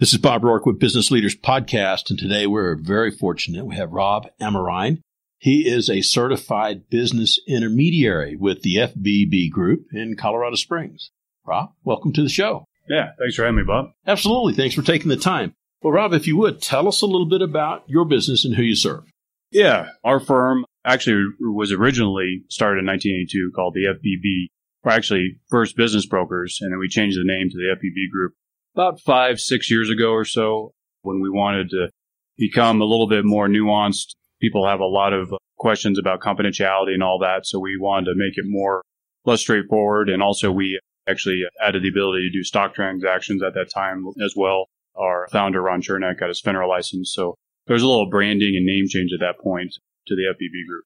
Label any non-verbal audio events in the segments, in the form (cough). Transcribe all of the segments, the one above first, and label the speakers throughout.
Speaker 1: This is Bob Rourke with Business Leaders Podcast, and today we're very fortunate. We have Rob Amorine. He is a certified business intermediary with the FBB Group in Colorado Springs. Rob, welcome to the show.
Speaker 2: Yeah, thanks for having me, Bob.
Speaker 1: Absolutely. Thanks for taking the time. Well, Rob, if you would, tell us a little bit about your business and who you serve.
Speaker 2: Yeah, our firm actually was originally started in 1982 called the FBB. We're actually First Business Brokers, and then we changed the name to the FBB Group about five, six years ago or so when we wanted to become a little bit more nuanced. People have a lot of questions about confidentiality and all that. So we wanted to make it more less straightforward. And also we actually added the ability to do stock transactions at that time as well. Our founder, Ron Chernak, got his FINRA license. So there's a little branding and name change at that point to the FBB group.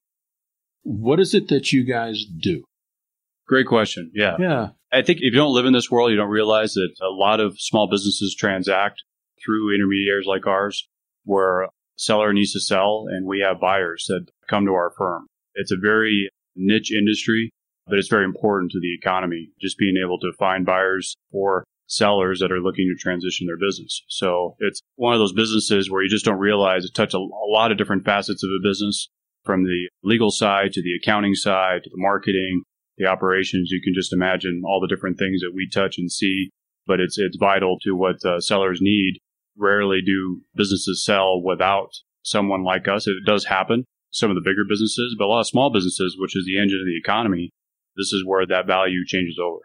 Speaker 1: What is it that you guys do?
Speaker 2: Great question. Yeah.
Speaker 1: Yeah.
Speaker 2: I think if you don't live in this world, you don't realize that a lot of small businesses transact through intermediaries like ours, where a seller needs to sell and we have buyers that come to our firm. It's a very niche industry, but it's very important to the economy. Just being able to find buyers for sellers that are looking to transition their business. So it's one of those businesses where you just don't realize it touches a, a lot of different facets of a business from the legal side to the accounting side to the marketing the operations, you can just imagine all the different things that we touch and see. But it's it's vital to what uh, sellers need. Rarely do businesses sell without someone like us. It does happen. Some of the bigger businesses, but a lot of small businesses, which is the engine of the economy, this is where that value changes over.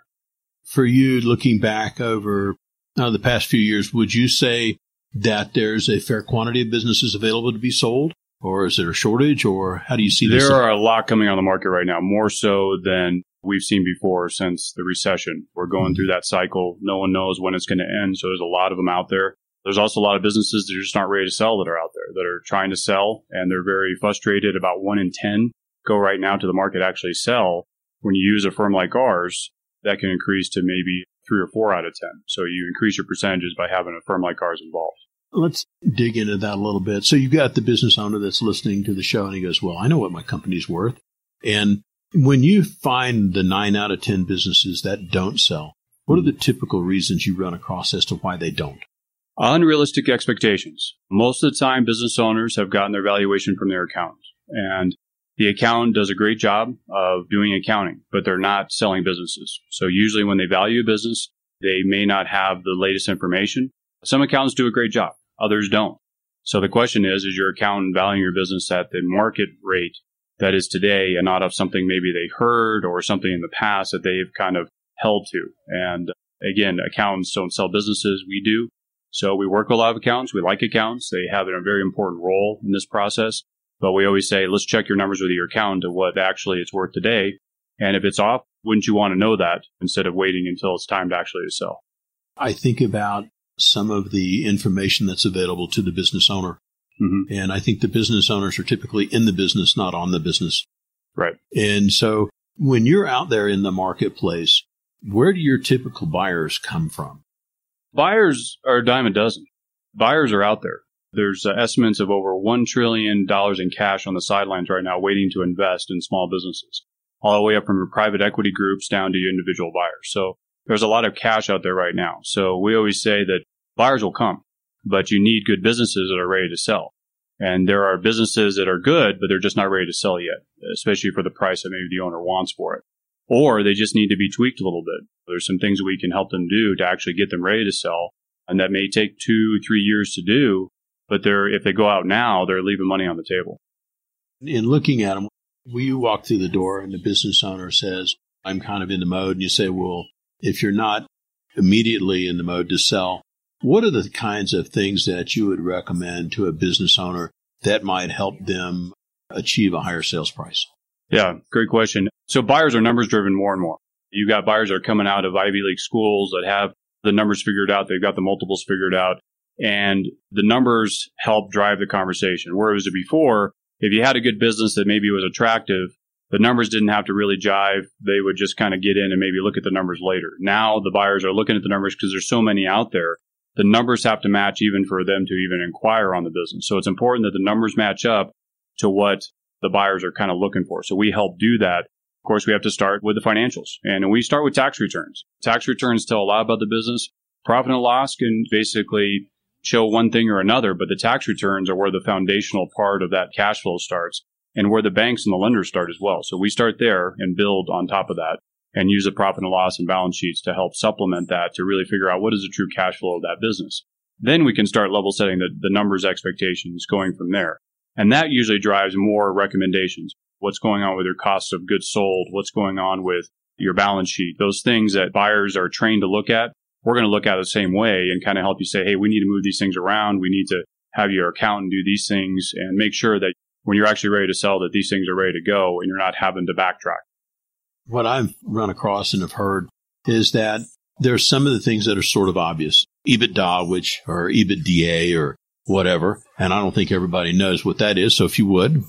Speaker 1: For you, looking back over uh, the past few years, would you say that there's a fair quantity of businesses available to be sold? Or is there a shortage, or how do you see
Speaker 2: this?
Speaker 1: There
Speaker 2: are a lot coming on the market right now, more so than we've seen before since the recession. We're going mm-hmm. through that cycle. No one knows when it's going to end, so there's a lot of them out there. There's also a lot of businesses that are just not ready to sell that are out there that are trying to sell, and they're very frustrated. About one in ten go right now to the market actually sell. When you use a firm like ours, that can increase to maybe three or four out of ten. So you increase your percentages by having a firm like ours involved.
Speaker 1: Let's dig into that a little bit. So you've got the business owner that's listening to the show and he goes, well, I know what my company's worth. And when you find the nine out of 10 businesses that don't sell, what are the typical reasons you run across as to why they don't?
Speaker 2: Unrealistic expectations. Most of the time, business owners have gotten their valuation from their accountant. And the accountant does a great job of doing accounting, but they're not selling businesses. So usually when they value a business, they may not have the latest information. Some accountants do a great job others don't. So the question is, is your accountant valuing your business at the market rate that is today and not of something maybe they heard or something in the past that they've kind of held to? And again, accountants don't sell businesses. We do. So we work with a lot of accountants. We like accountants. They have a very important role in this process. But we always say, let's check your numbers with your accountant of what actually it's worth today. And if it's off, wouldn't you want to know that instead of waiting until it's time to actually sell?
Speaker 1: I think about some of the information that's available to the business owner. Mm-hmm. And I think the business owners are typically in the business, not on the business.
Speaker 2: Right.
Speaker 1: And so when you're out there in the marketplace, where do your typical buyers come from?
Speaker 2: Buyers are a dime a dozen. Buyers are out there. There's uh, estimates of over $1 trillion in cash on the sidelines right now waiting to invest in small businesses, all the way up from your private equity groups down to your individual buyers. So there's a lot of cash out there right now. So we always say that buyers will come, but you need good businesses that are ready to sell. And there are businesses that are good, but they're just not ready to sell yet, especially for the price that maybe the owner wants for it. Or they just need to be tweaked a little bit. There's some things we can help them do to actually get them ready to sell. And that may take two, three years to do, but they're, if they go out now, they're leaving money on the table.
Speaker 1: In looking at them, you walk through the door and the business owner says, I'm kind of in the mode, and you say, well, if you're not immediately in the mode to sell, what are the kinds of things that you would recommend to a business owner that might help them achieve a higher sales price?
Speaker 2: Yeah, great question. So buyers are numbers driven more and more. You've got buyers that are coming out of Ivy League schools that have the numbers figured out. They've got the multiples figured out and the numbers help drive the conversation. Whereas before, if you had a good business that maybe was attractive, the numbers didn't have to really jive. They would just kind of get in and maybe look at the numbers later. Now the buyers are looking at the numbers because there's so many out there. The numbers have to match even for them to even inquire on the business. So it's important that the numbers match up to what the buyers are kind of looking for. So we help do that. Of course, we have to start with the financials and we start with tax returns. Tax returns tell a lot about the business. Profit and loss can basically show one thing or another, but the tax returns are where the foundational part of that cash flow starts and where the banks and the lenders start as well. So we start there and build on top of that and use the profit and loss and balance sheets to help supplement that to really figure out what is the true cash flow of that business. Then we can start level setting the, the numbers expectations going from there. And that usually drives more recommendations. What's going on with your cost of goods sold? What's going on with your balance sheet? Those things that buyers are trained to look at, we're going to look at the same way and kind of help you say, hey, we need to move these things around. We need to have your accountant do these things and make sure that when you're actually ready to sell, that these things are ready to go and you're not having to backtrack.
Speaker 1: What I've run across and have heard is that there's some of the things that are sort of obvious. EBITDA, which or EBITDA or whatever. And I don't think everybody knows what that is. So if you would.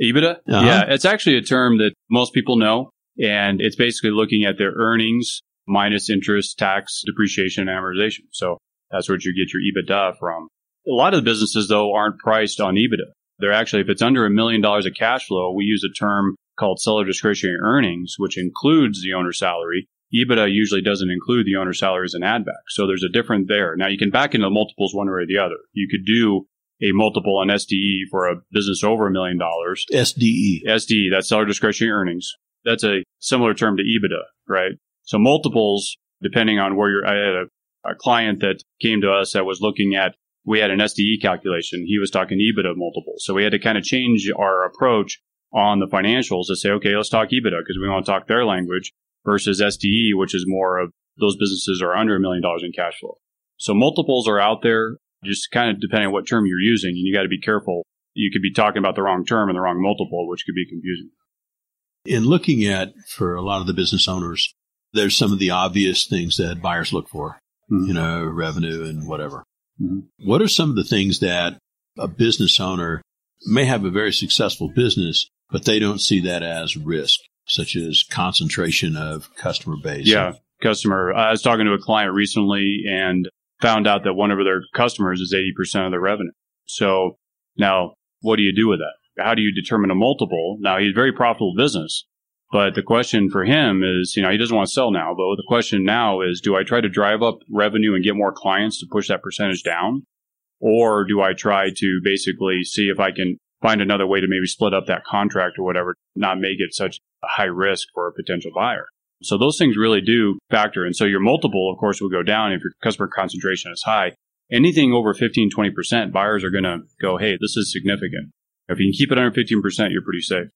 Speaker 2: EBITDA? Uh-huh. Yeah, it's actually a term that most people know. And it's basically looking at their earnings minus interest, tax, depreciation, and amortization. So that's where you get your EBITDA from. A lot of the businesses, though, aren't priced on EBITDA. They're actually, if it's under a million dollars of cash flow, we use a term called seller discretionary earnings, which includes the owner's salary EBITDA usually doesn't include the owner salaries and add back. So there's a difference there. Now you can back into multiples one way or the other. You could do a multiple on SDE for a business over a million dollars.
Speaker 1: SDE.
Speaker 2: SDE, that's seller discretionary earnings. That's a similar term to EBITDA, right? So multiples, depending on where you're, I had a, a client that came to us that was looking at, we had an SDE calculation. He was talking EBITDA multiples. So we had to kind of change our approach on the financials to say, okay, let's talk EBITDA because we want to talk their language versus SDE, which is more of those businesses are under a million dollars in cash flow. So multiples are out there, just kind of depending on what term you're using, and you got to be careful. You could be talking about the wrong term and the wrong multiple, which could be confusing.
Speaker 1: In looking at, for a lot of the business owners, there's some of the obvious things that buyers look for, mm-hmm. you know, revenue and whatever. Mm-hmm. What are some of the things that a business owner may have a very successful business, but they don't see that as risk? such as concentration of customer base?
Speaker 2: Yeah, customer. I was talking to a client recently and found out that one of their customers is 80% of their revenue. So now what do you do with that? How do you determine a multiple? Now he's a very profitable business, but the question for him is, you know, he doesn't want to sell now, but the question now is, do I try to drive up revenue and get more clients to push that percentage down? Or do I try to basically see if I can find another way to maybe split up that contract or whatever, not make it such a high risk for a potential buyer. So those things really do factor. And so your multiple, of course, will go down if your customer concentration is high. Anything over 15, 20%, buyers are going to go, hey, this is significant. If you can keep it under 15%, you're pretty safe.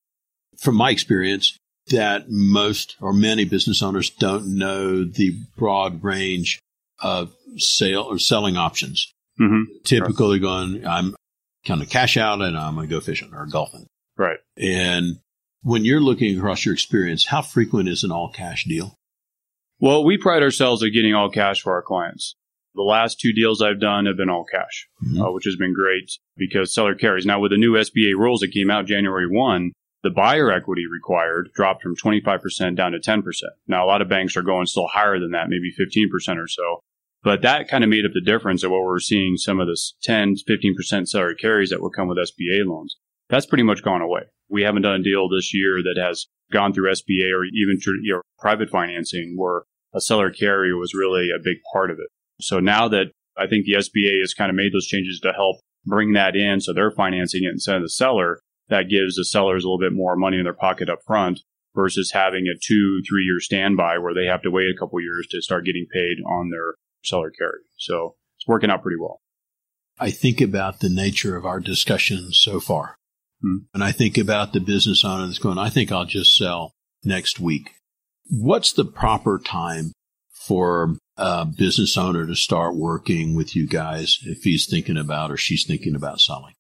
Speaker 1: From my experience, that most or many business owners don't know the broad range of sale or selling options. Mm-hmm. Typically, going, I'm kind of cash out and I'm going to go fishing or golfing.
Speaker 2: Right.
Speaker 1: And when you're looking across your experience, how frequent is an all cash deal?
Speaker 2: Well, we pride ourselves at getting all cash for our clients. The last two deals I've done have been all cash, mm-hmm. uh, which has been great because seller carries. Now, with the new SBA rules that came out January 1, the buyer equity required dropped from 25% down to 10%. Now, a lot of banks are going still higher than that, maybe 15% or so. But that kind of made up the difference of what we're seeing some of this 10, 15% seller carries that would come with SBA loans. That's pretty much gone away. We haven't done a deal this year that has gone through SBA or even you know, private financing where a seller carry was really a big part of it. So now that I think the SBA has kind of made those changes to help bring that in so they're financing it instead of the seller, that gives the sellers a little bit more money in their pocket up front versus having a two, three year standby where they have to wait a couple years to start getting paid on their seller carry. So it's working out pretty well.
Speaker 1: I think about the nature of our discussion so far. Hmm. And I think about the business owner that's going, I think I'll just sell next week. What's the proper time for a business owner to start working with you guys if he's thinking about or she's thinking about selling?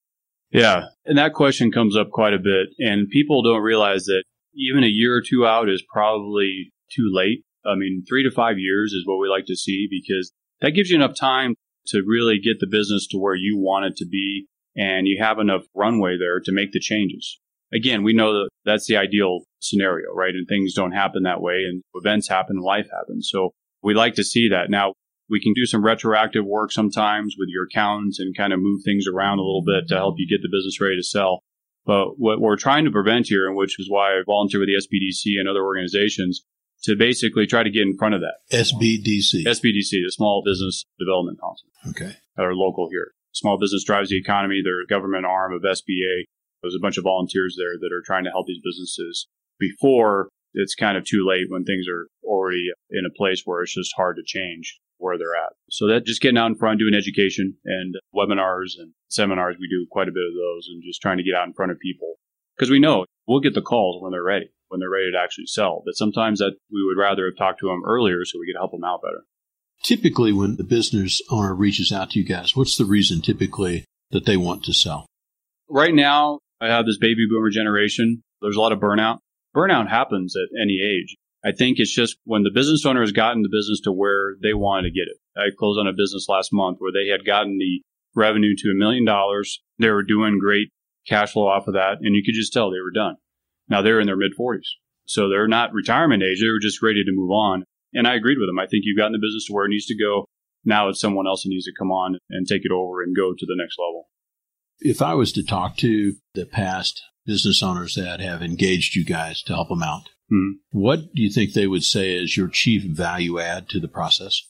Speaker 2: Yeah. And that question comes up quite a bit. And people don't realize that even a year or two out is probably too late. I mean, three to five years is what we like to see because that gives you enough time to really get the business to where you want it to be and you have enough runway there to make the changes. Again, we know that that's the ideal scenario, right? And things don't happen that way and events happen life happens. So we like to see that. Now, we can do some retroactive work sometimes with your accountants and kind of move things around a little bit to help you get the business ready to sell. But what we're trying to prevent here, and which is why I volunteer with the SBDC and other organizations, to basically try to get in front of that.
Speaker 1: SBDC.
Speaker 2: SBDC, the Small Business Development Council.
Speaker 1: Okay.
Speaker 2: That are local here. Small business drives the economy. They're a government arm of SBA. There's a bunch of volunteers there that are trying to help these businesses before it's kind of too late when things are already in a place where it's just hard to change where they're at. So that just getting out in front, doing education and webinars and seminars, we do quite a bit of those and just trying to get out in front of people because we know we'll get the calls when they're ready, when they're ready to actually sell. But sometimes that we would rather have talked to them earlier so we could help them out better.
Speaker 1: Typically, when the business owner reaches out to you guys, what's the reason typically that they want to sell?
Speaker 2: Right now, I have this baby boomer generation. There's a lot of burnout. Burnout happens at any age. I think it's just when the business owner has gotten the business to where they wanted to get it. I closed on a business last month where they had gotten the revenue to a million dollars. They were doing great cash flow off of that, and you could just tell they were done. Now they're in their mid 40s. So they're not retirement age. They were just ready to move on. And I agreed with them. I think you've gotten the business to where it needs to go. Now it's someone else that needs to come on and take it over and go to the next level.
Speaker 1: If I was to talk to the past business owners that have engaged you guys to help them out, mm-hmm. what do you think they would say is your chief value add to the process?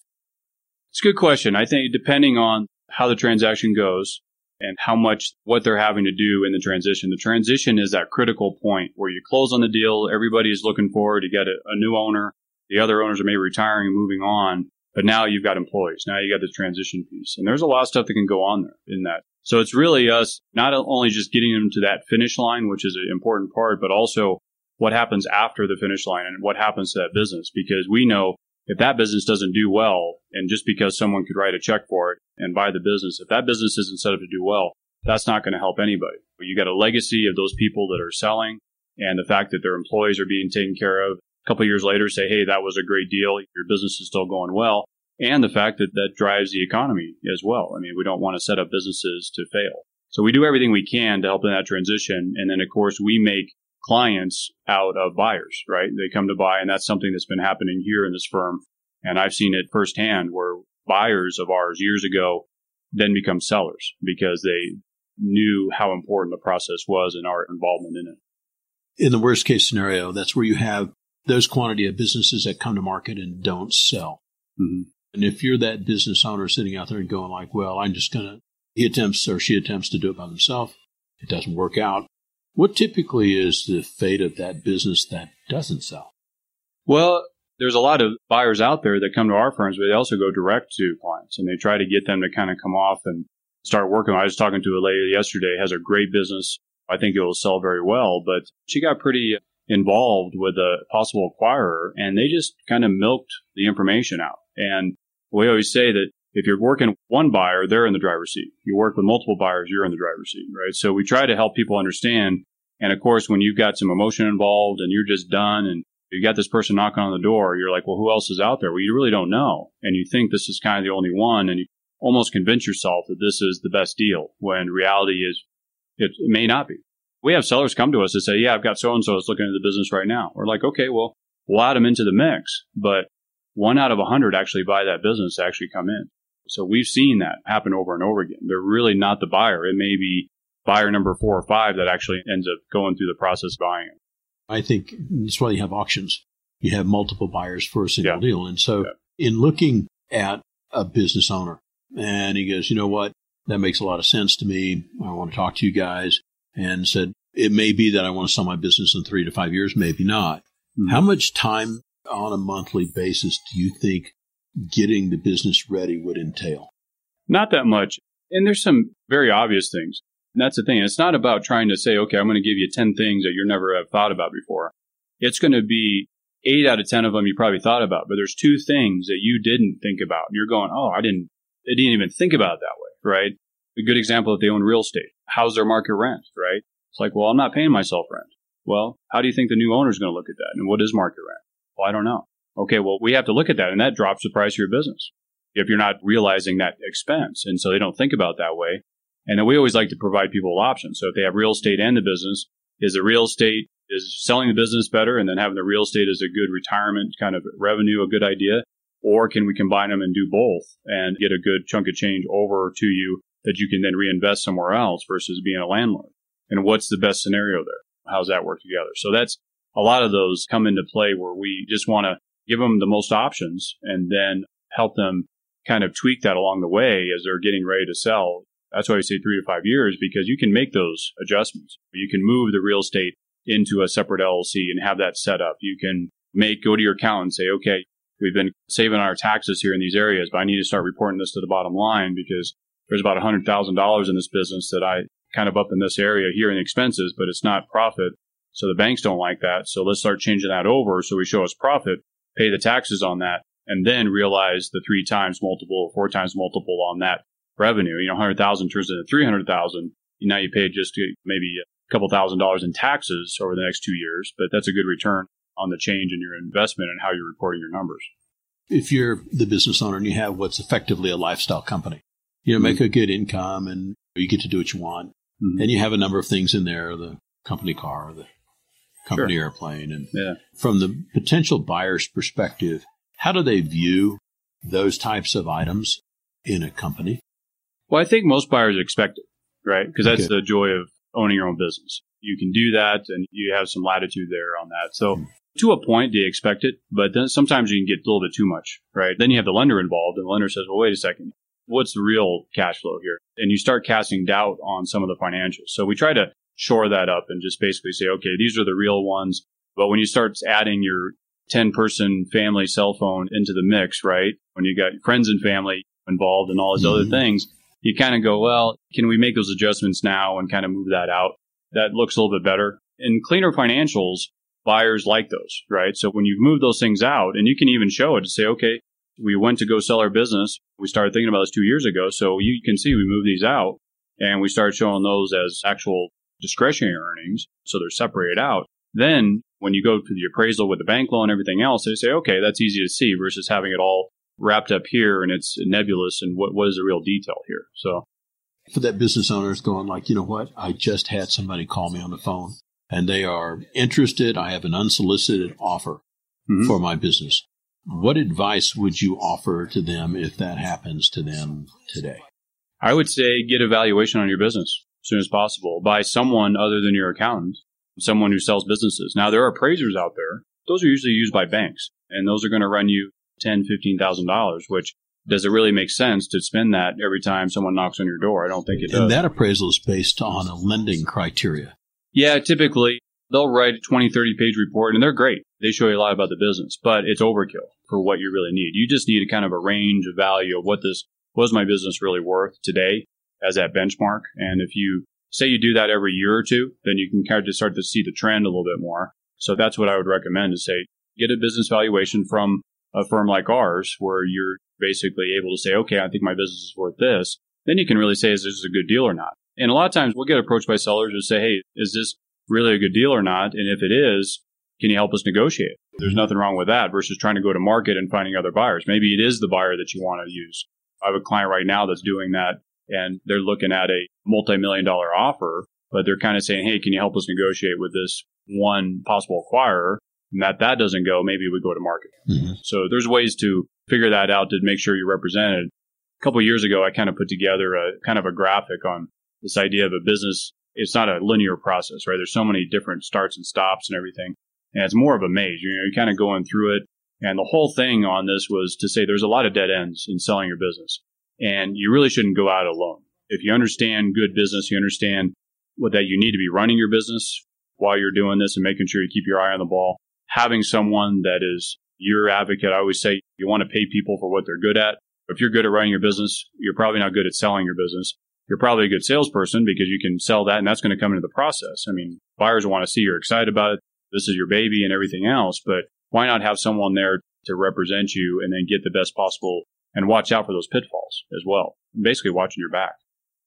Speaker 2: It's a good question. I think depending on how the transaction goes and how much what they're having to do in the transition. The transition is that critical point where you close on the deal, everybody is looking forward to get a, a new owner. The other owners are maybe retiring and moving on, but now you've got employees. Now you got the transition piece. And there's a lot of stuff that can go on there in that. So it's really us not only just getting them to that finish line, which is an important part, but also what happens after the finish line and what happens to that business. Because we know if that business doesn't do well, and just because someone could write a check for it and buy the business, if that business isn't set up to do well, that's not going to help anybody. But you got a legacy of those people that are selling and the fact that their employees are being taken care of. A couple years later, say, hey, that was a great deal. Your business is still going well. And the fact that that drives the economy as well. I mean, we don't want to set up businesses to fail. So we do everything we can to help in that transition. And then, of course, we make clients out of buyers, right? They come to buy, and that's something that's been happening here in this firm. And I've seen it firsthand where buyers of ours years ago then become sellers because they knew how important the process was and our involvement in it.
Speaker 1: In the worst case scenario, that's where you have those quantity of businesses that come to market and don't sell. Mm-hmm. And if you're that business owner sitting out there and going like, well, I'm just going to, he attempts or she attempts to do it by themselves. It doesn't work out. What typically is the fate of that business that doesn't sell?
Speaker 2: Well, there's a lot of buyers out there that come to our firms, but they also go direct to clients and they try to get them to kind of come off and start working. I was talking to a lady yesterday, has a great business. I think it will sell very well, but she got pretty involved with a possible acquirer and they just kind of milked the information out. And we always say that if you're working one buyer, they're in the driver's seat. You work with multiple buyers, you're in the driver's seat, right? So we try to help people understand. And of course, when you've got some emotion involved and you're just done and you got this person knocking on the door, you're like, well, who else is out there? Well, you really don't know. And you think this is kind of the only one and you almost convince yourself that this is the best deal when reality is it, it may not be. We have sellers come to us and say, yeah, I've got so and so that's looking at the business right now. We're like, okay, well, we'll add them into the mix, but one out of a hundred actually buy that business to actually come in. So we've seen that happen over and over again. They're really not the buyer. It may be buyer number four or five that actually ends up going through the process buying it.
Speaker 1: I think that's why you have auctions. You have multiple buyers for a single yeah. deal. And so yeah. in looking at a business owner and he goes, you know what? That makes a lot of sense to me. I want to talk to you guys and said, it may be that I want to sell my business in three to five years, maybe not. Mm-hmm. How much time on a monthly basis do you think getting the business ready would entail?
Speaker 2: Not that much. And there's some very obvious things. And that's the thing. It's not about trying to say, okay, I'm going to give you 10 things that you never have thought about before. It's going to be eight out of 10 of them you probably thought about, but there's two things that you didn't think about. You're going, oh, I didn't, I didn't even think about it that way, right? A good example if they own real estate. How's their market rent, right? It's like, well, I'm not paying myself rent. Well, how do you think the new owner is going to look at that? And what is market rent? Well, I don't know. Okay, well, we have to look at that, and that drops the price of your business if you're not realizing that expense. And so they don't think about that way. And then we always like to provide people options. So if they have real estate and the business, is the real estate is selling the business better and then having the real estate as a good retirement kind of revenue a good idea? Or can we combine them and do both and get a good chunk of change over to you that you can then reinvest somewhere else versus being a landlord? And what's the best scenario there? How's that work together? So that's a lot of those come into play where we just want to give them the most options and then help them kind of tweak that along the way as they're getting ready to sell. That's why we say three to five years because you can make those adjustments. You can move the real estate into a separate LLC and have that set up. You can make, go to your accountant and say, okay, we've been saving our taxes here in these areas, but I need to start reporting this to the bottom line because there's about $100,000 in this business that I kind of up in this area here in expenses, but it's not profit. So the banks don't like that. So let's start changing that over so we show us profit, pay the taxes on that, and then realize the three times multiple, four times multiple on that revenue. You know, 100,000 turns into 300,000. Now you pay just maybe a couple thousand dollars in taxes over the next two years, but that's a good return on the change in your investment and how you're reporting your numbers.
Speaker 1: If you're the business owner and you have what's effectively a lifestyle company, you know, make mm-hmm. a good income and you get to do what you want. Mm-hmm. And you have a number of things in there, the company car, the company sure. airplane. And yeah. from the potential buyer's perspective, how do they view those types of items in a company?
Speaker 2: Well, I think most buyers expect it, right? Because that's okay. the joy of owning your own business. You can do that and you have some latitude there on that. So mm-hmm. to a point, they expect it, but then sometimes you can get a little bit too much, right? Then you have the lender involved and the lender says, well, wait a second. What's the real cash flow here? And you start casting doubt on some of the financials. So we try to shore that up and just basically say, okay, these are the real ones. But when you start adding your 10 person family cell phone into the mix, right? When you got friends and family involved and all these mm-hmm. other things, you kind of go, well, can we make those adjustments now and kind of move that out? That looks a little bit better. In cleaner financials, buyers like those, right? So when you move those things out and you can even show it to say, okay, we went to go sell our business. We started thinking about this two years ago. So you can see we moved these out and we started showing those as actual discretionary earnings. So they're separated out. Then when you go to the appraisal with the bank loan and everything else, they say, okay, that's easy to see versus having it all wrapped up here and it's nebulous and what, what is the real detail here. So
Speaker 1: for that business owner is going like, you know what? I just had somebody call me on the phone and they are interested. I have an unsolicited offer mm-hmm. for my business. What advice would you offer to them if that happens to them today?
Speaker 2: I would say get a valuation on your business as soon as possible by someone other than your accountant, someone who sells businesses. Now there are appraisers out there. Those are usually used by banks and those are going to run you ten, fifteen thousand dollars, which does it really make sense to spend that every time someone knocks on your door? I don't think it does.
Speaker 1: And that appraisal is based on a lending criteria.
Speaker 2: Yeah, typically they'll write a 20, 30 page report and they're great. They show you a lot about the business, but it's overkill for what you really need. You just need a kind of a range of value of what this was my business really worth today as that benchmark. And if you say you do that every year or two, then you can kind of start to see the trend a little bit more. So that's what I would recommend to say get a business valuation from a firm like ours where you're basically able to say, okay, I think my business is worth this. Then you can really say, is this a good deal or not? And a lot of times we'll get approached by sellers who say, hey, is this really a good deal or not? And if it is, can you help us negotiate? There's nothing wrong with that versus trying to go to market and finding other buyers. Maybe it is the buyer that you want to use. I have a client right now that's doing that and they're looking at a multi-million dollar offer, but they're kind of saying, Hey, can you help us negotiate with this one possible acquirer? And that that doesn't go, maybe we go to market. Mm-hmm. So there's ways to figure that out to make sure you're represented. A couple years ago, I kind of put together a kind of a graphic on this idea of a business. It's not a linear process, right? There's so many different starts and stops and everything. And it's more of a maze. You know, you're kind of going through it. And the whole thing on this was to say there's a lot of dead ends in selling your business. And you really shouldn't go out alone. If you understand good business, you understand what that you need to be running your business while you're doing this and making sure you keep your eye on the ball having someone that is your advocate. I always say you want to pay people for what they're good at. If you're good at running your business, you're probably not good at selling your business. You're probably a good salesperson because you can sell that and that's going to come into the process. I mean, buyers want to see you're excited about it. This is your baby and everything else, but why not have someone there to represent you and then get the best possible and watch out for those pitfalls as well. Basically watching your back.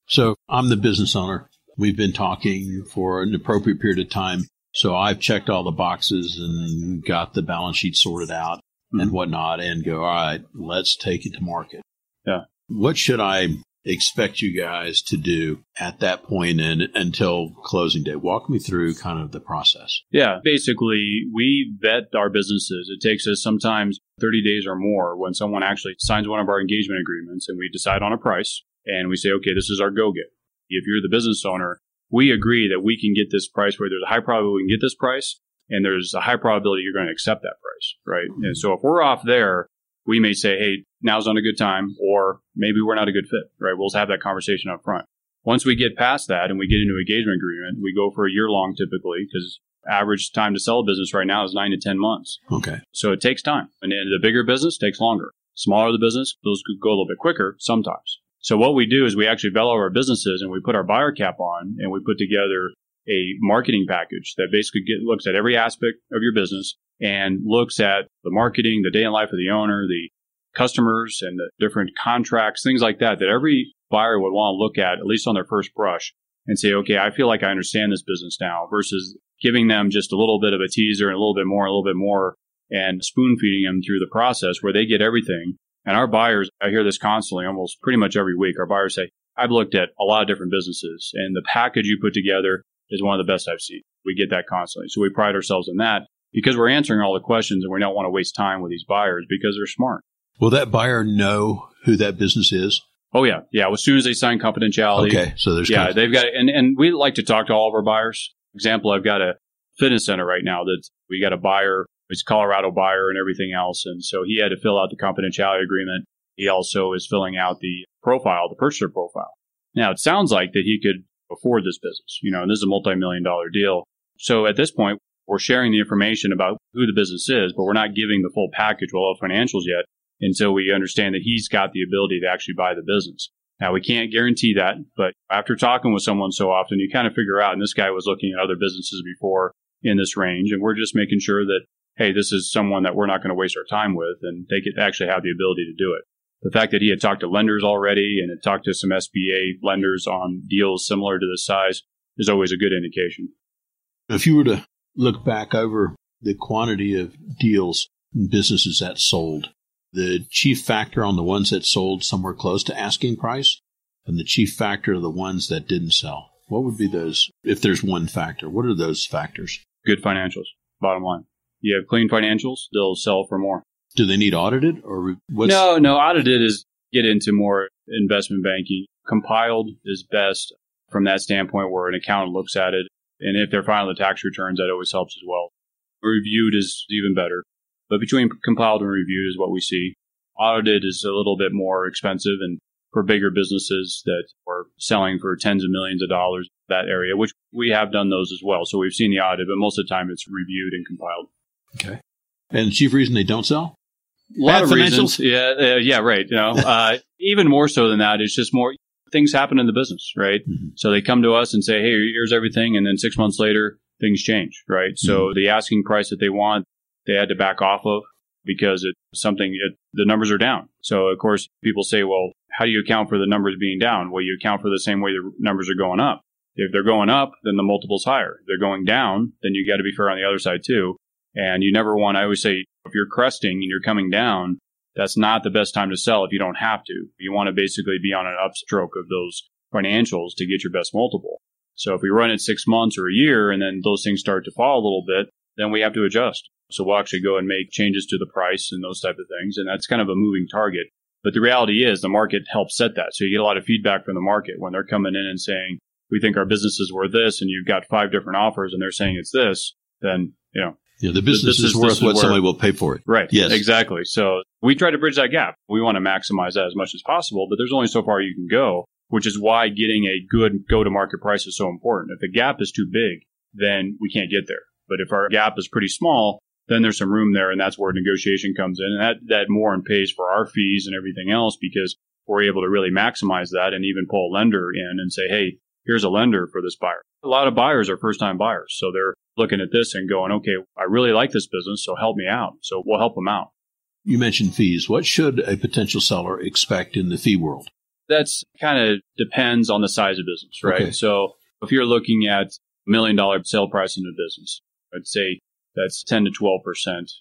Speaker 1: So I'm the business owner. We've been talking for an appropriate period of time. So I've checked all the boxes and got the balance sheet sorted out mm-hmm. and whatnot and go, all right, let's take it to market.
Speaker 2: Yeah.
Speaker 1: What should I expect you guys to do at that point and until closing day? Walk me through kind of the process.
Speaker 2: Yeah. Basically, we vet our businesses. It takes us sometimes 30 days or more when someone actually signs one of our engagement agreements and we decide on a price and we say, okay, this is our go get. If you're the business owner, we agree that we can get this price where there's a high probability we can get this price. and there's a high probability you're going to accept that price, right? And so if we're off there, we may say, hey, now's not a good time, or maybe we're not a good fit, right? We'll have that conversation up front. Once we get past that and we get into engagement agreement, we go for a year long typically because average time to sell a business right now is nine to 10 months.
Speaker 1: Okay.
Speaker 2: So it takes time. And the bigger business takes longer. Smaller the business, those could go a little bit quicker sometimes. So what we do is we actually bellow our businesses and we put our buyer cap on and we put together a marketing package that basically get, looks at every aspect of your business and looks at the marketing, the day in life of the owner, the customers and the different contracts, things like that, that every buyer would want to look at, at least on their first brush and say, okay, I feel like I understand this business now versus giving them just a little bit of a teaser and a little bit more, a little bit more and spoon feeding them through the process where they get everything. And our buyers, I hear this constantly, almost pretty much every week. Our buyers say, I've looked at a lot of different businesses and the package you put together is one of the best I've seen. We get that constantly. So we pride ourselves in that because we're answering all the questions and we don't want to waste time with these buyers because they're smart.
Speaker 1: Will that buyer know who that business is?
Speaker 2: Oh yeah, yeah. As soon as they sign confidentiality.
Speaker 1: Okay, so there's
Speaker 2: yeah, they've got and and we like to talk to all of our buyers. Example, I've got a fitness center right now that we got a buyer. It's Colorado buyer and everything else, and so he had to fill out the confidentiality agreement. He also is filling out the profile, the purchaser profile. Now it sounds like that he could afford this business, you know, and this is a multi-million dollar deal. So at this point, we're sharing the information about who the business is, but we're not giving the full package, well, of financials yet until we understand that he's got the ability to actually buy the business. Now we can't guarantee that, but after talking with someone so often, you kind of figure out, and this guy was looking at other businesses before in this range, and we're just making sure that, hey, this is someone that we're not going to waste our time with, and they could actually have the ability to do it. The fact that he had talked to lenders already and had talked to some SBA lenders on deals similar to this size is always a good indication.
Speaker 1: If you were to look back over the quantity of deals and businesses that sold, the chief factor on the ones that sold somewhere close to asking price and the chief factor of the ones that didn't sell. What would be those, if there's one factor? What are those factors?
Speaker 2: Good financials, bottom line. You have clean financials, they'll sell for more.
Speaker 1: Do they need audited or
Speaker 2: what's? No, no. Audited is get into more investment banking. Compiled is best from that standpoint where an accountant looks at it. And if they're filing the tax returns, that always helps as well. Reviewed is even better. But between compiled and reviewed is what we see. Audited is a little bit more expensive and for bigger businesses that are selling for tens of millions of dollars, that area, which we have done those as well. So we've seen the audit, but most of the time it's reviewed and compiled.
Speaker 1: Okay. And the chief reason they don't sell?
Speaker 2: A lot Bad of reasons. Yeah, uh, yeah, right. You know, (laughs) uh, even more so than that, it's just more things happen in the business, right? Mm-hmm. So they come to us and say, "Hey, here's everything," and then six months later, things change, right? Mm-hmm. So the asking price that they want, they had to back off of because it's something it, the numbers are down. So of course, people say, "Well, how do you account for the numbers being down?" Well, you account for the same way the numbers are going up. If they're going up, then the multiple's higher. If they're going down, then you got to be fair on the other side too. And you never want, I always say, if you're cresting and you're coming down, that's not the best time to sell if you don't have to. You want to basically be on an upstroke of those financials to get your best multiple. So if we run it six months or a year and then those things start to fall a little bit, then we have to adjust. So we'll actually go and make changes to the price and those type of things. And that's kind of a moving target. But the reality is the market helps set that. So you get a lot of feedback from the market when they're coming in and saying, we think our business is worth this and you've got five different offers and they're saying it's this, then, you know,
Speaker 1: yeah, the business is, is, worth what somebody will pay for it.
Speaker 2: Right.
Speaker 1: Yes.
Speaker 2: Exactly. So we try to bridge that gap. We want to maximize that as much as possible, but there's only so far you can go, which is why getting a good go to market price is so important. If the gap is too big, then we can't get there. But if our gap is pretty small, then there's some room there, and that's where negotiation comes in. And that, that more and pays for our fees and everything else because we're able to really maximize that and even pull a lender in and say, hey, here's a lender for this buyer. A lot of buyers are first time buyers. So they're looking at this and going, okay, I really like this business, so help me out. So we'll help them out.
Speaker 1: You mentioned fees. What should a potential seller expect in the fee world?
Speaker 2: That's kind of depends on the size of business, right? Okay. So if you're looking at a million dollar sale price in a business, I'd say that's 10 to 12%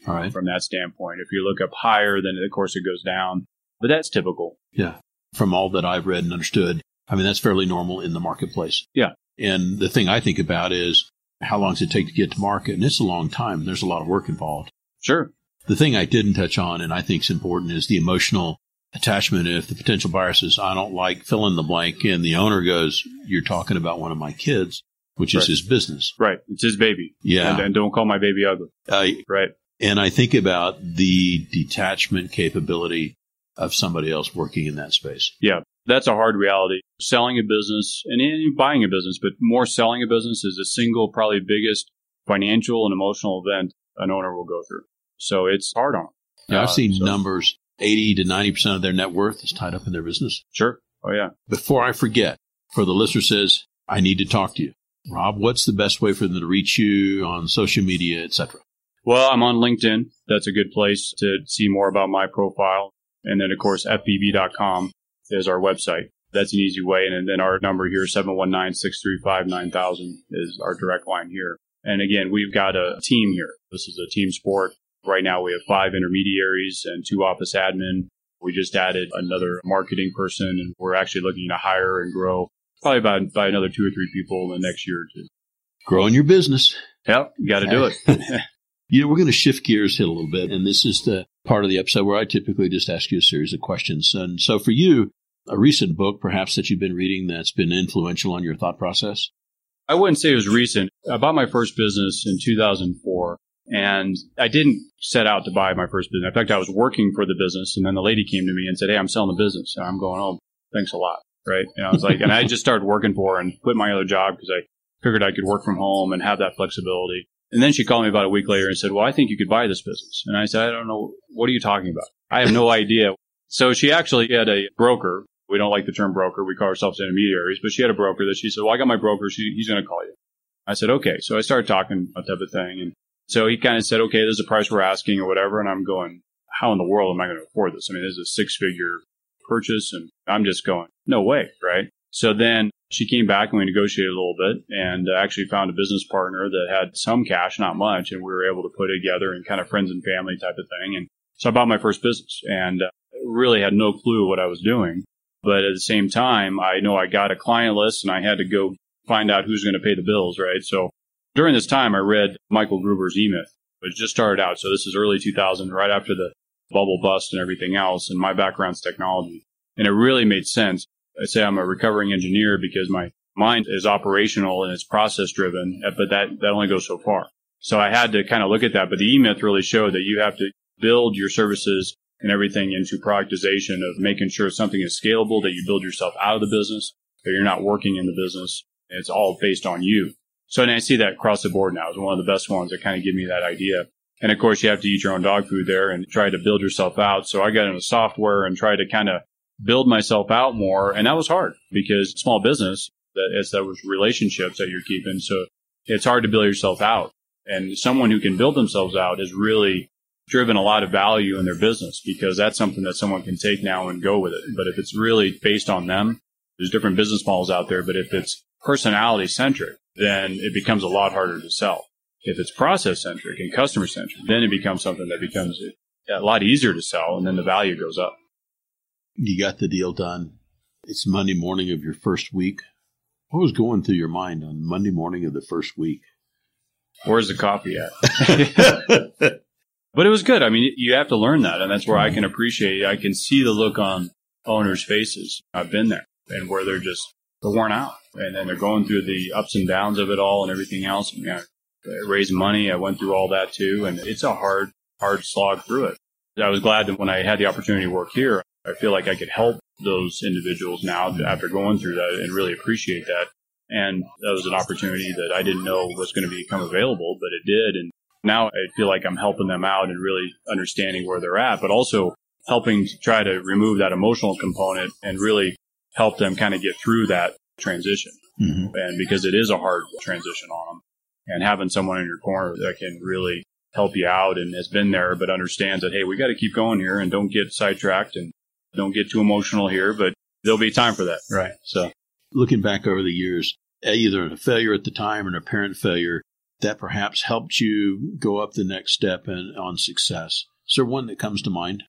Speaker 2: right. from that standpoint. If you look up higher, then of course it goes down, but that's typical.
Speaker 1: Yeah. From all that I've read and understood, I mean, that's fairly normal in the marketplace.
Speaker 2: Yeah.
Speaker 1: And the thing I think about is how long does it take to get to market? And it's a long time. And there's a lot of work involved.
Speaker 2: Sure.
Speaker 1: The thing I didn't touch on and I think is important is the emotional attachment. If the potential buyer says, I don't like fill in the blank and the owner goes, you're talking about one of my kids, which
Speaker 2: Right.
Speaker 1: is his business.
Speaker 2: Right. It's his baby.
Speaker 1: Yeah.
Speaker 2: And, and don't call my baby ugly.
Speaker 1: Uh,
Speaker 2: Right.
Speaker 1: and I think about the detachment capability of somebody else working in that space. Yeah.
Speaker 2: That's a hard reality. Selling a business and buying a business, but more selling a business is the single, probably biggest financial and emotional event an owner will go through. So it's hard on them.
Speaker 1: Yeah, I've
Speaker 2: Uh,
Speaker 1: seen
Speaker 2: so-
Speaker 1: numbers 80 to 90% of their net worth is tied up in their business.
Speaker 2: Sure. Oh, yeah.
Speaker 1: Before I forget, for the listener says, I need to talk to you. Rob, what's the best way for them to reach you on social media, etc.?
Speaker 2: Well, I'm on LinkedIn. That's a good place to see more about my profile. And then, of course, fbb.com is our website. That's an easy way. And then our number here, 719-635-9000 is our direct line here. And again, we've got a team here. This is a team sport. Right now we have five intermediaries and two office admin. We just added another marketing person and we're actually looking to hire and grow probably about by another two or three people in the next year or two.
Speaker 1: Growing your business.
Speaker 2: Yep. You got to do it. (laughs)
Speaker 1: You know, we're going to shift gears here a little bit, and this is the part of the episode where I typically just ask you a series of questions. And so, for you, a recent book perhaps that you've been reading that's been influential on your thought process?
Speaker 2: I wouldn't say it was recent. I bought my first business in 2004 and I didn't set out to buy my first business. In fact, I was working for the business and then the lady came to me and said, Hey, I'm selling the business. And I'm going, Oh, thanks a lot. Right. And I was like, and I just started working for her and quit my other job because I figured I could work from home and have that flexibility. And then she called me about a week later and said, Well, I think you could buy this business. And I said, I don't know. What are you talking about? I have no (laughs) idea. So she actually had a broker. We don't like the term broker. We call ourselves intermediaries, but she had a broker that she said, Well, I got my broker. She, he's going to call you. I said, Okay. So I started talking that type of thing. And so he kind of said, Okay, there's a price we're asking or whatever. And I'm going, How in the world am I going to afford this? I mean, this is a six figure purchase. And I'm just going, No way. Right. So then she came back and we negotiated a little bit and uh, actually found a business partner that had some cash, not much. And we were able to put it together and kind of friends and family type of thing. And so I bought my first business and uh, really had no clue what I was doing. But at the same time, I know I got a client list and I had to go find out who's going to pay the bills, right? So during this time, I read Michael Gerber's E-Myth, which just started out. So this is early 2000, right after the bubble bust and everything else. And my background's technology. And it really made sense. I say I'm a recovering engineer because my mind is operational and it's process driven, eh, but that, that only goes so far. So I had to kind of look at that. But the E-Myth really showed that you have to build your services and everything into productization of making sure something is scalable, that you build yourself out of the business, that you're not working in the business. It's all based on you. So and I see that across the board now. It's one of the best ones that kind of give me that idea. And of course, you have to eat your own dog food there and try to build yourself out. So I got into software and tried to kind of build myself out more. And that was hard because small business, that it's those relationships that you're keeping. So it's hard to build yourself out. And someone who can build themselves out is really driven a lot of value in their business because that's something that someone can take now and go with it. But if it's really based on them, there's different business models out there. But if it's personality centric, then it becomes a lot harder to sell. If it's process centric and customer centric, then it becomes something that becomes a lot easier to sell and then the value goes up.
Speaker 1: You got the deal done. It's Monday morning of your first week. What was going through your mind on Monday morning of the first week?
Speaker 2: Where's the coffee at? (laughs) But it was good. I mean, you have to learn that. And that's where I can appreciate it. I can see the look on owners' faces. I've been there and where they're just, they're worn out and then they're going through the ups and downs of it all and everything else. And, know, raise money. I went through all that too. And it's a hard, hard slog through it. I was glad that when I had the opportunity to work here, I feel like I could help those individuals now after going through that and really appreciate that. And that was an opportunity that I didn't know was going to become available, but it did. And now I feel like I'm helping them out and really understanding where they're at, but also helping to try to remove that emotional component and really help them kind of get through that transition.
Speaker 1: Mm-hmm.
Speaker 2: And because it is a hard transition on them and having someone in your corner that can really help you out and has been there, but understands that, hey, we got to keep going here and don't get sidetracked and don't get too emotional here, but there'll be time for that. Right. So
Speaker 1: Looking back over the years, either a failure at the time or an apparent failure that perhaps helped you go up the next step and on success. Is there one that comes to mind?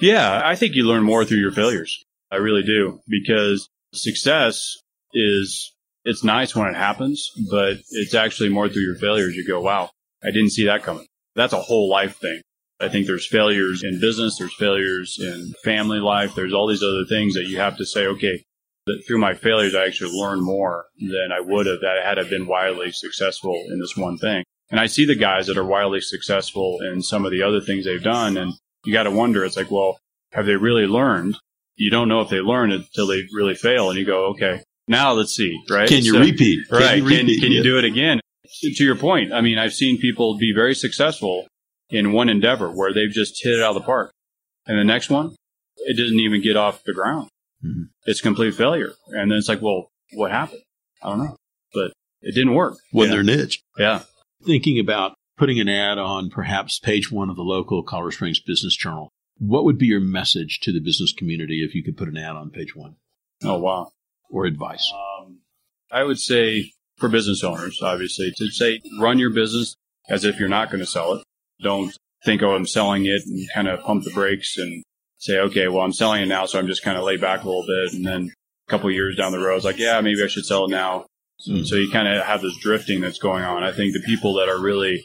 Speaker 2: Yeah, I think you learn more through your failures. I really do because success is it's nice when it happens, but it's actually more through your failures. You go, wow, I didn't see that coming. That's a whole life thing. I think there's failures in business, there's failures in family life, there's all these other things that you have to say, okay, that through my failures, I actually learned more than I would have that had I been wildly successful in this one thing. And I see the guys that are wildly successful in some of the other things they've done. And you got to wonder, it's like, well, have they really learned? You don't know if they learn until they really fail. And you go, okay, now let's see, right?
Speaker 1: Can you so, repeat?
Speaker 2: Can right. You repeat? Can, can you do it again? To your point, I mean, I've seen people be very successful in one endeavor where they've just hit it out of the park. And the next one, it doesn't even get off the ground. Mm-hmm. It's complete failure. And then it's like, well, what happened? I don't know. But it didn't work.
Speaker 1: Wasn't their niche.
Speaker 2: Yeah.
Speaker 1: Thinking about putting an ad on perhaps page one of the local Colorado Springs Business Journal, what would be your message to the business community if you could put an ad on page one?
Speaker 2: Oh, wow.
Speaker 1: Or advice?
Speaker 2: Um, I would say for business owners, obviously, to say run your business as if you're not going to sell it. Don't think, oh, I'm selling it and kind of pump the brakes and say, okay, well, I'm selling it now, so I'm just kind of lay back a little bit. And then a couple years down the road, it's like, yeah, maybe I should sell it now. Mm. So you kind of have this drifting that's going on. I think the people that are really,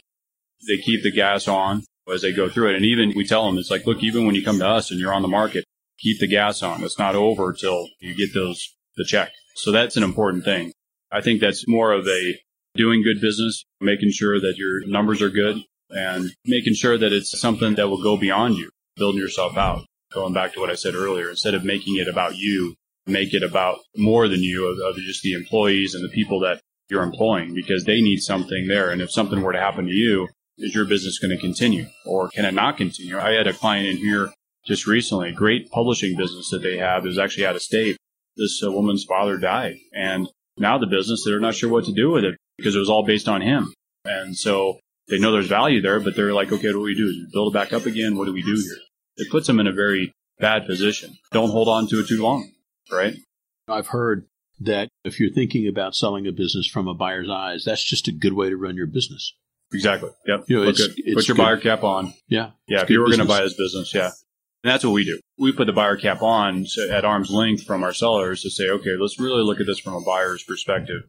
Speaker 2: they keep the gas on as they go through it. And even we tell them, it's like, look, even when you come to us and you're on the market, keep the gas on. It's not over till you get those, the check. So that's an important thing. I think that's more of a doing good business, making sure that your numbers are good and making sure that it's something that will go beyond you, building yourself out going back to what I said earlier, instead of making it about you, make it about more than you, of, of just the employees and the people that you're employing because they need something there. And if something were to happen to you, is your business going to continue or can it not continue? I had a client in here just recently, great publishing business that they have is actually out of state. This uh, woman's father died and now the business, they're not sure what to do with it because it was all based on him. And so they know there's value there, but they're like, okay, what do we do? Build it back up again? What do we do here? it puts them in a very bad position. Don't hold on to it too long, right?
Speaker 1: I've heard that if you're thinking about selling a business from a buyer's eyes, that's just a good way to run your business.
Speaker 2: Exactly. Yep. You know, it's, it's put your good. buyer cap on.
Speaker 1: Yeah.
Speaker 2: Yeah. If you were going to buy this business, yeah. And that's what we do. We put the buyer cap on at arm's length from our sellers to say, okay, let's really look at this from a buyer's perspective.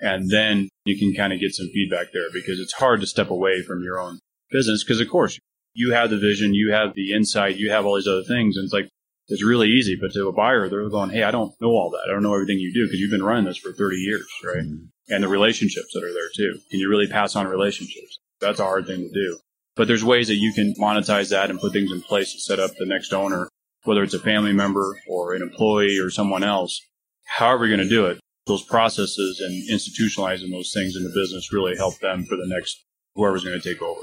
Speaker 2: And then you can kind of get some feedback there because it's hard to step away from your own business because, of course, you have the vision, you have the insight, you have all these other things. And it's like, it's really easy. But to a buyer, they're going, Hey, I don't know all that. I don't know everything you do because you've been running this for 30 years, right? Mm-hmm. And the relationships that are there too. Can you really pass on relationships? That's a hard thing to do. But there's ways that you can monetize that and put things in place to set up the next owner, whether it's a family member or an employee or someone else. However you're going to do it, those processes and institutionalizing those things in the business really help them for the next whoever's going to take over.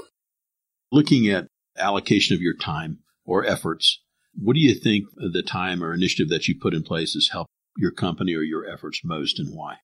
Speaker 1: Looking at allocation of your time or efforts, what do you think the time or initiative that you put in place has helped your company or your efforts most and why?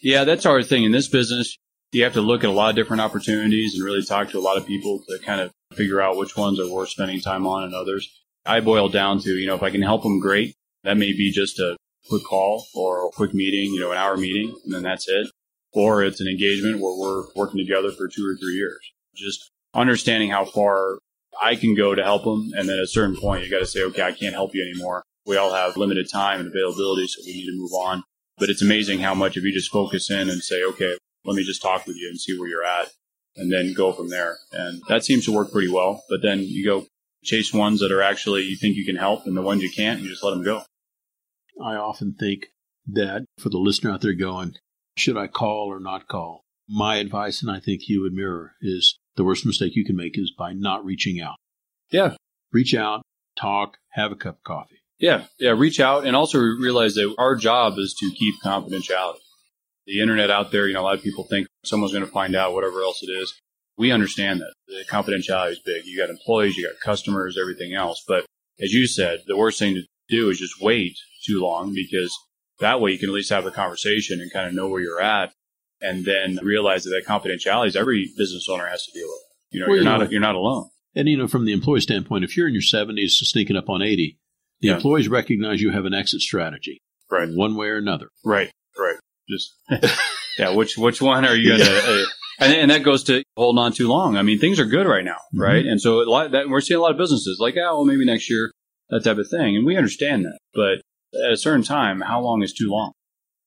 Speaker 2: Yeah, that's our thing in this business. You have to look at a lot of different opportunities and really talk to a lot of people to kind of figure out which ones are worth spending time on and others. I boil down to, you know, if I can help them, great. That may be just a quick call or a quick meeting, you know, an hour meeting, and then that's it. Or it's an engagement where we're working together for two or three years. Just understanding how far I can go to help them. And then at a certain point, you got to say, okay, I can't help you anymore. We all have limited time and availability, so we need to move on. But it's amazing how much if you just focus in and say, okay, let me just talk with you and see where you're at and then go from there. And that seems to work pretty well. But then you go chase ones that are actually you think you can help and the ones you can't, you just let them go.
Speaker 1: I often think that for the listener out there going, should I call or not call? My advice, and I think you would mirror, is the worst mistake you can make is by not reaching out.
Speaker 2: Yeah.
Speaker 1: Reach out, talk, have a cup of coffee.
Speaker 2: Yeah. Yeah. Reach out and also realize that our job is to keep confidentiality. The internet out there, you know, a lot of people think someone's going to find out whatever else it is. We understand that the confidentiality is big. You got employees, you got customers, everything else. But as you said, the worst thing to do is just wait too long because that way you can at least have a conversation and kind of know where you're at and then realize that that confidentiality is every business owner has to deal with. You know, well, you're you not know, you're not alone.
Speaker 1: And you know, from the employee standpoint, if you're in your 70s sneaking up on 80, the yeah. employees recognize you have an exit strategy,
Speaker 2: right?
Speaker 1: One way or another,
Speaker 2: right? Right. Just (laughs) yeah. Which which one are you gonna? Uh, and, and that goes to holding on too long. I mean, things are good right now, mm-hmm. right? Mm-hmm. And so a lot that, we're seeing a lot of businesses like, oh, well, maybe next year, that type of thing, and we understand that. But at a certain time, how long is too long?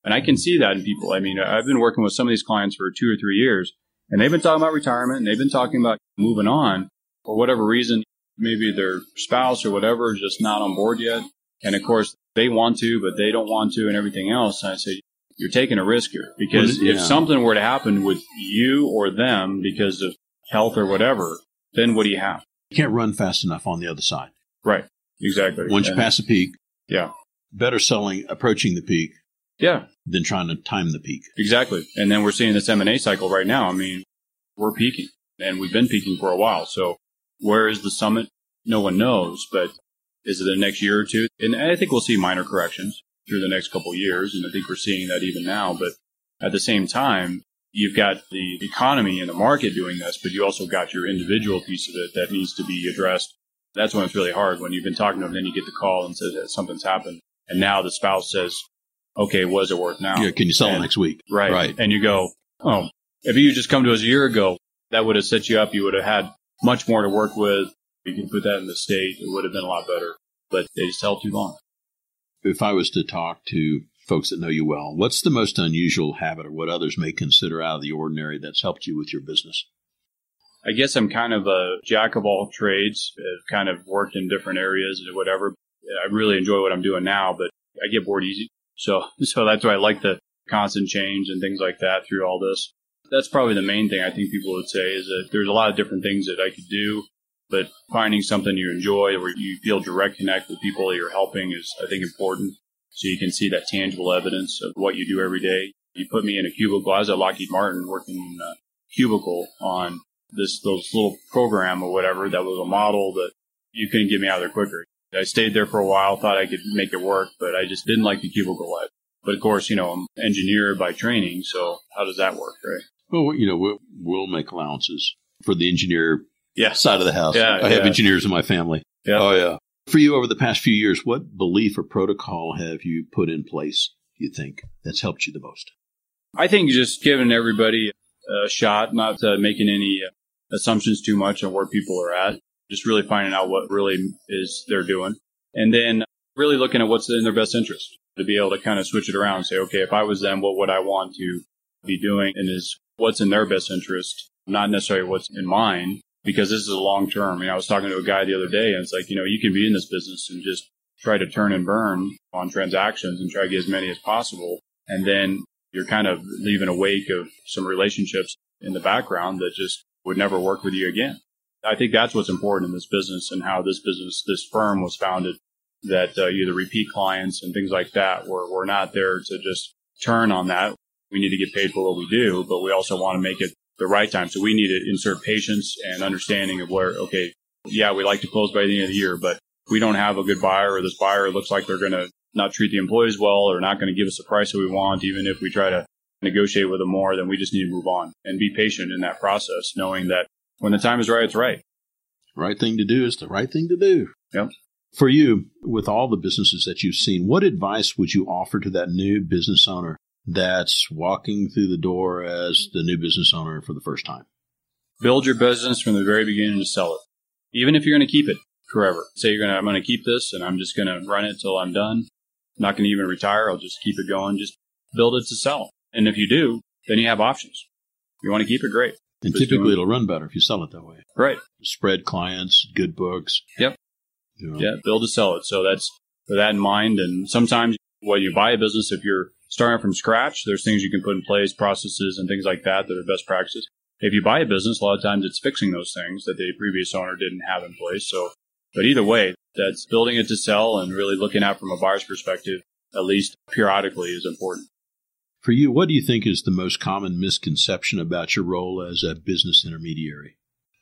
Speaker 2: And I can see that in people. I mean, I've been working with some of these clients for two or three years, and they've been talking about retirement and they've been talking about moving on for whatever reason. Maybe their spouse or whatever is just not on board yet. And of course, they want to, but they don't want to and everything else. And I say, you're taking a risk here because
Speaker 1: Well,
Speaker 2: if something were to happen with you or them because of health or whatever, then what do you have?
Speaker 1: You can't run fast enough on the other side.
Speaker 2: Right. Exactly.
Speaker 1: Once you pass the peak,
Speaker 2: Yeah.
Speaker 1: better selling approaching the peak
Speaker 2: Yeah.
Speaker 1: than trying to time the peak.
Speaker 2: Exactly. And then we're seeing this M&A cycle right now. I mean, we're peaking and we've been peaking for a while. So where is the summit? No one knows, but is it the next year or two? And I think we'll see minor corrections through the next couple of years. And I think we're seeing that even now. But at the same time, you've got the economy and the market doing this, but you also got your individual piece of it that needs to be addressed. That's when it's really hard when you've been talking to them, then you get the call and says that something's happened. And now the spouse says, okay, what is it worth now?
Speaker 1: Yeah, can you sell
Speaker 2: And-
Speaker 1: next week?
Speaker 2: Right.
Speaker 1: Right.
Speaker 2: And you go, oh, if you just come to us a year ago, that would have set you up. You would have had much more to work with. You can put that in the state. It would have been a lot better. But they just held too long.
Speaker 1: If I was to talk to folks that know you well, what's the most unusual habit or what others may consider out of the ordinary that's helped you with your business?
Speaker 2: I guess I'm kind of a jack of all trades. I've kind of worked in different areas and whatever. I really enjoy what I'm doing now, but I get bored easy. So, (laughs) so that's why I like the constant change and things like that through all this. That's probably the main thing I think people would say is that there's a lot of different things that I could do, but finding something you enjoy where you feel direct connect with people that you're helping is, I think, important. So you can see that tangible evidence of what you do every day. You put me in a cubicle. I was at Lockheed Martin working in a cubicle on this those little program or whatever that was a model that you couldn't get me out of there quicker. I stayed there for a while, thought I could make it work, but I just didn't like the cubicle life. But of course, you know, I'm engineer by training, so how does that work, right?
Speaker 1: Well, you know, we'll, we'll make allowances for the engineer
Speaker 2: Yes.
Speaker 1: side of the house.
Speaker 2: Yeah,
Speaker 1: I have
Speaker 2: yeah.
Speaker 1: engineers in my family.
Speaker 2: Yeah.
Speaker 1: Oh, yeah. For you over the past few years, what belief or protocol have you put in place, you think, that's helped you the most?
Speaker 2: I think just giving everybody a shot, not uh, making any assumptions too much on where people are at, just really finding out what really is they're doing. And then really looking at what's in their best interest to be able to kind of switch it around and say, okay, if I was them, what would I want to be doing? And is what's in their best interest, not necessarily what's in mine, because this is a long term. I mean, I was talking to a guy the other day and it's like, you know, you can be in this business and just try to turn and burn on transactions and try to get as many as possible. And then you're kind of leaving a wake of some relationships in the background that just would never work with you again. I think that's what's important in this business and how this business, this firm was founded that uh, either repeat clients and things like that, where we're not there to just turn on that. We need to get paid for what we do, but we also want to make it the right time. So we need to insert patience and understanding of where, okay, yeah, we like to close by the end of the year, but we don't have a good buyer or this buyer looks like they're going to not treat the employees well or not going to give us the price that we want, even if we try to negotiate with them more, then we just need to move on and be patient in that process, knowing that when the time is right, it's right.
Speaker 1: Right thing to do is the right thing to do.
Speaker 2: Yep.
Speaker 1: For you, with all the businesses that you've seen, what advice would you offer to that new business owner that's walking through the door as the new business owner for the first time?
Speaker 2: Build your business from the very beginning to sell it, even if you're going to keep it forever. Say you're going to, I'm going to keep this and I'm just going to run it until I'm done. I'm not going to even retire. I'll just keep it going. Just build it to sell. And if you do, then you have options. If you want to keep it, great.
Speaker 1: And
Speaker 2: Just
Speaker 1: typically it'll run better if you sell it that way.
Speaker 2: Right.
Speaker 1: Spread clients, good books.
Speaker 2: Yep.
Speaker 1: You know.
Speaker 2: Yeah, build to sell it. So that's with that in mind. And sometimes when you buy a business, if you're starting from scratch, there's things you can put in place, processes and things like that that are best practices. If you buy a business, a lot of times it's fixing those things that the previous owner didn't have in place. So, but either way, that's building it to sell and really looking at from a buyer's perspective, at least periodically is important.
Speaker 1: For you, what do you think is the most common misconception about your role as a business intermediary?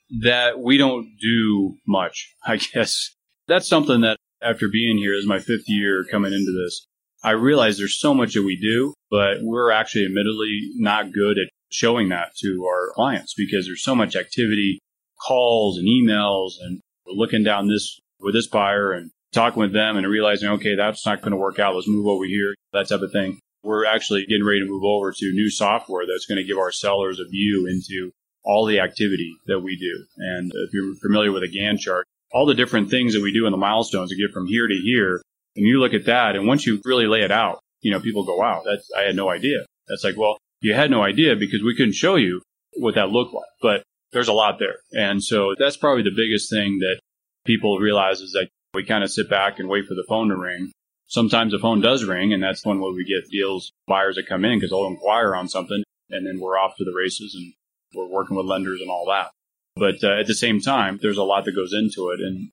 Speaker 2: that we don't do much, (laughs) I guess. That's something that after being here is my fifth year coming into this. I realize there's so much that we do, but we're actually admittedly not good at showing that to our clients because there's so much activity, calls and emails, and we're looking down this with this buyer and talking with them and realizing, okay, that's not going to work out. Let's move over here, that type of thing. We're actually getting ready to move over to new software that's going to give our sellers a view into all the activity that we do. And if you're familiar with a Gantt chart, all the different things that we do in the milestones to get from here to here, and you look at that, and once you really lay it out, you know, people go, wow, that's, I had no idea. That's like, well, you had no idea because we couldn't show you what that looked like, but there's a lot there. And so that's probably the biggest thing that people realize is that We kind of sit back and wait for the phone to ring. Sometimes the phone does ring, and that's when we get deals, buyers that come in because they'll inquire on something, and then we're off to the races and we're working with lenders and all that. But uh, at the same time, there's a lot that goes into it, and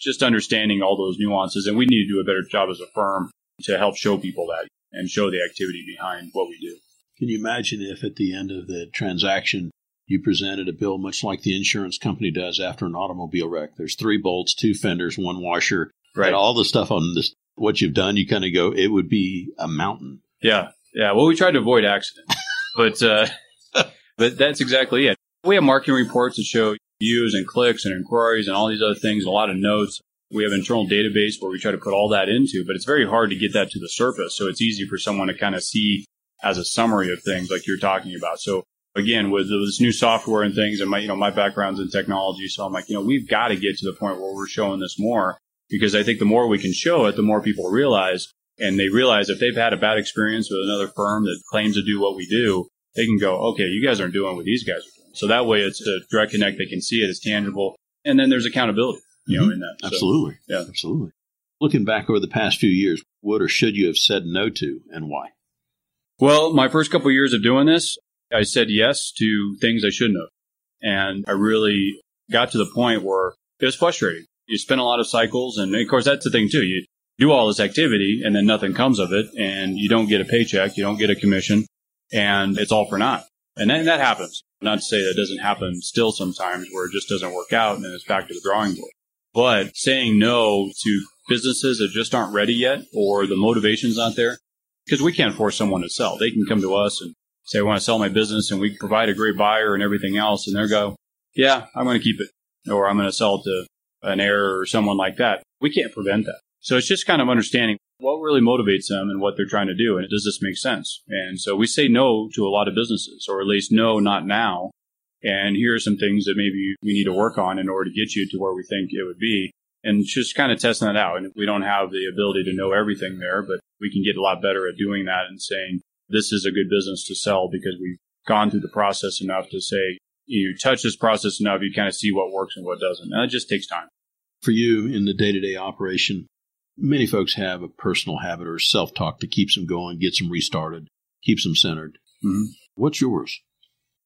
Speaker 2: just understanding all those nuances. And we need to do a better job as a firm to help show people that and show the activity behind what we do.
Speaker 1: Can you imagine if at the end of the transaction you presented a bill much like the insurance company does after an automobile wreck? There's three bolts, two fenders, one washer,
Speaker 2: Right.
Speaker 1: and all the stuff on this. What you've done, you kind of go, it would be a mountain.
Speaker 2: Yeah, yeah. Well, we try to avoid accidents, but uh, (laughs) but that's exactly it. We have marketing reports that show views and clicks and inquiries and all these other things. A lot of notes. We have an internal database where we try to put all that into, but it's very hard to get that to the surface. So it's easy for someone to kind of see as a summary of things like you're talking about. So again, with this new software and things, and my you know my background's in technology, so I'm like, you know, we've got to get to the point where we're showing this more because I think the more we can show it, the more people realize and they realize if they've had a bad experience with another firm that claims to do what we do, they can go, okay, you guys aren't doing what these guys are. So that way it's a direct connect. They can see it, it's tangible. And then there's accountability, you know,
Speaker 1: Mhm.
Speaker 2: in that. So,
Speaker 1: Absolutely.
Speaker 2: yeah.
Speaker 1: Absolutely. Looking back over the past few years, what or should you have said no to and why?
Speaker 2: well, my first couple of years of doing this, I said yes to things I shouldn't have. And I really got to the point where it was frustrating. You spend a lot of cycles. And of course, that's the thing too. You do all this activity and then nothing comes of it and you don't get a paycheck. You don't get a commission and it's all for naught. And then that happens. Not to say that doesn't happen still sometimes where it just doesn't work out and then it's back to the drawing board. But saying no to businesses that just aren't ready yet or the motivation's not there, because we can't force someone to sell. They can come to us and say, I want to sell my business and we provide a great buyer and everything else. And they'll go, yeah, I'm going to keep it or I'm going to sell it to an heir or someone like that. We can't prevent that. So it's just kind of understanding what really motivates them and what they're trying to do. And does this make sense? And so we say no to a lot of businesses or at least no, not now. And here are some things that maybe we need to work on in order to get you to where we think it would be and just kind of testing that out. And we don't have the ability to know everything there, but we can get a lot better at doing that and saying this is a good business to sell because we've gone through the process enough to say you touch this process enough, you kind of see what works and what doesn't. And it just takes time.
Speaker 1: For you in the day to day operation, many folks have a personal habit or self talk that keeps them going, gets them restarted, keeps them centered.
Speaker 2: Mhm.
Speaker 1: What's yours?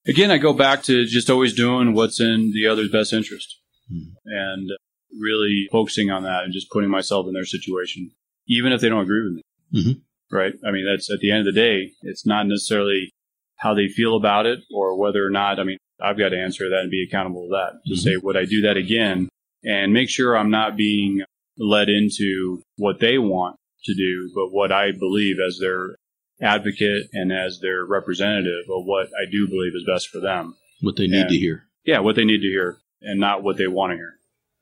Speaker 2: Again, I go back to just always doing what's in the other's best interest
Speaker 1: Hmm.
Speaker 2: and really focusing on that and just putting myself in their situation, even if they don't agree with me.
Speaker 1: Mhm.
Speaker 2: Right. I mean, that's at the end of the day, it's not necessarily how they feel about it or whether or not, I mean, I've got to answer that and be accountable to that to
Speaker 1: Mhm.
Speaker 2: say, would I do that again? And make sure I'm not being led into what they want to do, but what I believe as their advocate and as their representative of what I do believe is best for them.
Speaker 1: What they need
Speaker 2: Yeah.
Speaker 1: to hear.
Speaker 2: Yeah, what they need to hear and not what they want to hear.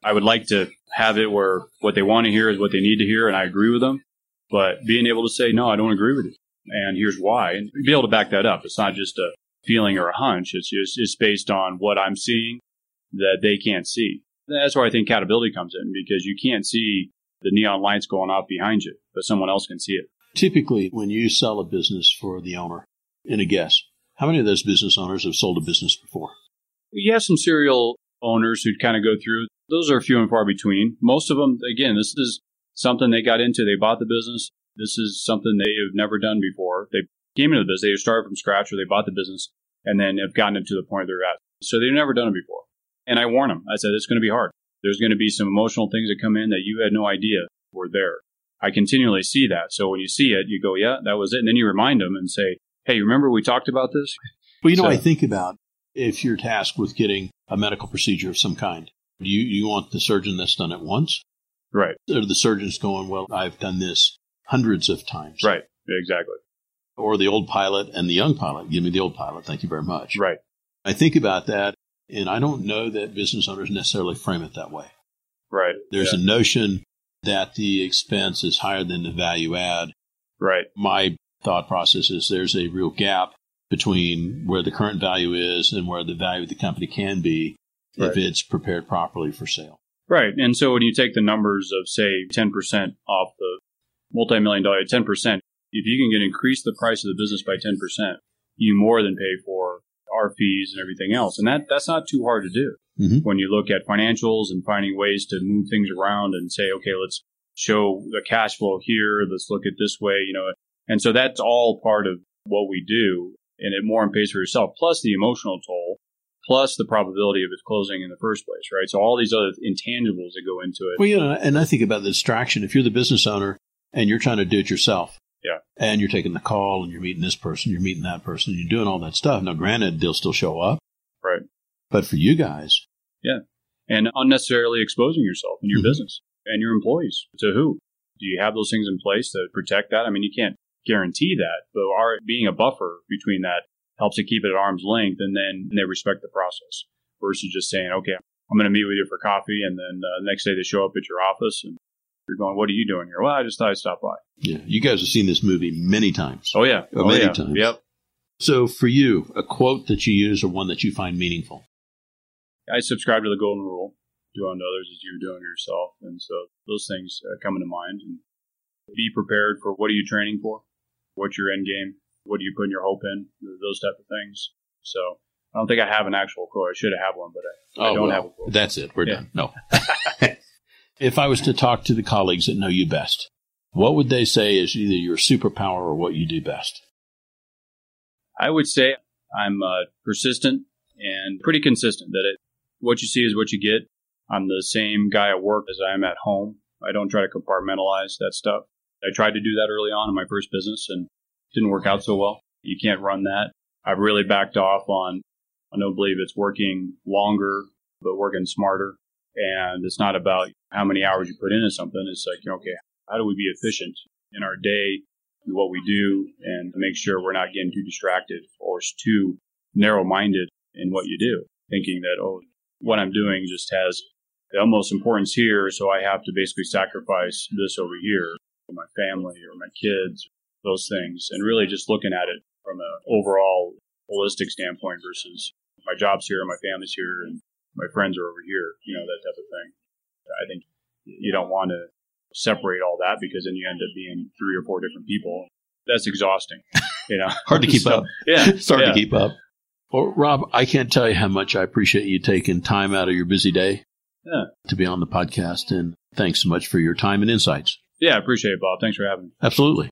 Speaker 2: I would like to have it where what they want to hear is what they need to hear and I agree with them, but being able to say, no, I don't agree with you. And here's why. And be able to back that up. It's not just a feeling or a hunch. It's just, it's based on what I'm seeing that they can't see. That's where I think accountability comes in because you can't see the neon lights going off behind you, but someone else can see it.
Speaker 1: Typically, when you sell a business for the owner, in a guess, how many of those business owners have sold a business before?
Speaker 2: You have some serial owners who kind of go through. Those are few and far between. Most of them, again, this is something they got into. They bought the business. This is something they have never done before. They came into the business. They started from scratch or they bought the business and then have gotten it to the point they're at. So they've never done it before. And I warn them. I said, it's going to be hard. There's going to be some emotional things that come in that you had no idea were there. I continually see that. So when you see it, you go, yeah, that was it. And then you remind them and say, hey, remember we talked about this?
Speaker 1: Well, you know,
Speaker 2: So-
Speaker 1: I think about if you're tasked with getting a medical procedure of some kind, do you, you want the surgeon that's done it once?
Speaker 2: Right.
Speaker 1: Or the surgeon's going, well, I've done this hundreds of times.
Speaker 2: Right. Exactly.
Speaker 1: Or the old pilot and the young pilot. Give me the old pilot. Thank you very much.
Speaker 2: Right.
Speaker 1: I think about that, and I don't know that business owners necessarily frame it that way.
Speaker 2: Right.
Speaker 1: There's
Speaker 2: Yeah.
Speaker 1: a notion that the expense is higher than the value add.
Speaker 2: Right.
Speaker 1: My thought process is there's a real gap between where the current value is and where the value of the company can be if it's prepared properly for sale.
Speaker 2: Right. And so when you take the numbers of, say, 10% off the multi million dollar, 10%, if you can get increase the price of the business by 10%, you more than pay for our fees and everything else. And that, that's not too hard to do.
Speaker 1: Mhm.
Speaker 2: When you look at financials and finding ways to move things around and say, okay, let's show the cash flow here. Let's look at this way, you know. And so that's all part of what we do. And it more and pays for yourself, plus the emotional toll, plus the probability of it closing in the first place, right? So all these other intangibles that go into it.
Speaker 1: Well, you know, and I think about the distraction. If you're the business owner and you're trying to do it yourself,
Speaker 2: Yeah.
Speaker 1: and you're taking the call and you're meeting this person, you're meeting that person, you're doing all that stuff. Now, granted, they'll still show up,
Speaker 2: Right.
Speaker 1: but for you guys, Yeah.
Speaker 2: and unnecessarily exposing yourself and your
Speaker 1: Mhm.
Speaker 2: business and your employees to who? Do you have those things in place to protect that? I mean, you can't guarantee that, but our being a buffer between that helps to keep it at arm's length, and then they respect the process versus just saying, "Okay, I'm going to meet with you for coffee," and then uh, next day they show up at your office and you're going, "What are you doing here?" Well, I just thought I'd stop by.
Speaker 1: yeah, you guys have seen this movie many times.
Speaker 2: Oh yeah,
Speaker 1: Oh,
Speaker 2: oh,
Speaker 1: many
Speaker 2: yeah.
Speaker 1: times.
Speaker 2: Yep.
Speaker 1: So, for you, a quote that you use or one that you find meaningful.
Speaker 2: I subscribe to the golden rule: do unto others as you're doing to yourself, and so those things uh, come into mind. And be prepared for what are you training for, what's your end game, what are you putting your hope in, those type of things. So I don't think I have an actual quote. I should have had one, but I, I don't
Speaker 1: Oh, well,
Speaker 2: have a quote.
Speaker 1: That's it. We're
Speaker 2: Yeah.
Speaker 1: done. No. (laughs) (laughs) if I was to talk to the colleagues that know you best, what would they say is either your superpower or what you do best?
Speaker 2: I would say I'm uh, persistent and pretty consistent. That it, what you see is what you get. I'm the same guy at work as I am at home. I don't try to compartmentalize that stuff. I tried to do that early on in my first business and didn't work out so well. You can't run that. I've really backed off on. I don't believe it's working longer, but working smarter. And it's not about how many hours you put into something. It's like, okay, how do we be efficient in our day in what we do and make sure we're not getting too distracted or too narrow minded in what you do, thinking that, oh, what I'm doing just has the utmost importance here, so I have to basically sacrifice this over here for my family or my kids, those things, and really just looking at it from an overall holistic standpoint versus my job's here, and my family's here, and my friends are over here, you know, that type of thing. I think you don't want to separate all that because then you end up being three or four different people. That's exhausting, you know. (laughs)
Speaker 1: Hard to keep
Speaker 2: So,
Speaker 1: up.
Speaker 2: Yeah, (laughs)
Speaker 1: It's hard
Speaker 2: yeah.
Speaker 1: to keep up. Well, Rob, I can't tell you how much I appreciate you taking time out of your busy day
Speaker 2: Yeah.
Speaker 1: to be on the podcast. And thanks so much for your time and insights.
Speaker 2: Yeah, I appreciate it, Bob. Thanks for having me.
Speaker 1: Absolutely.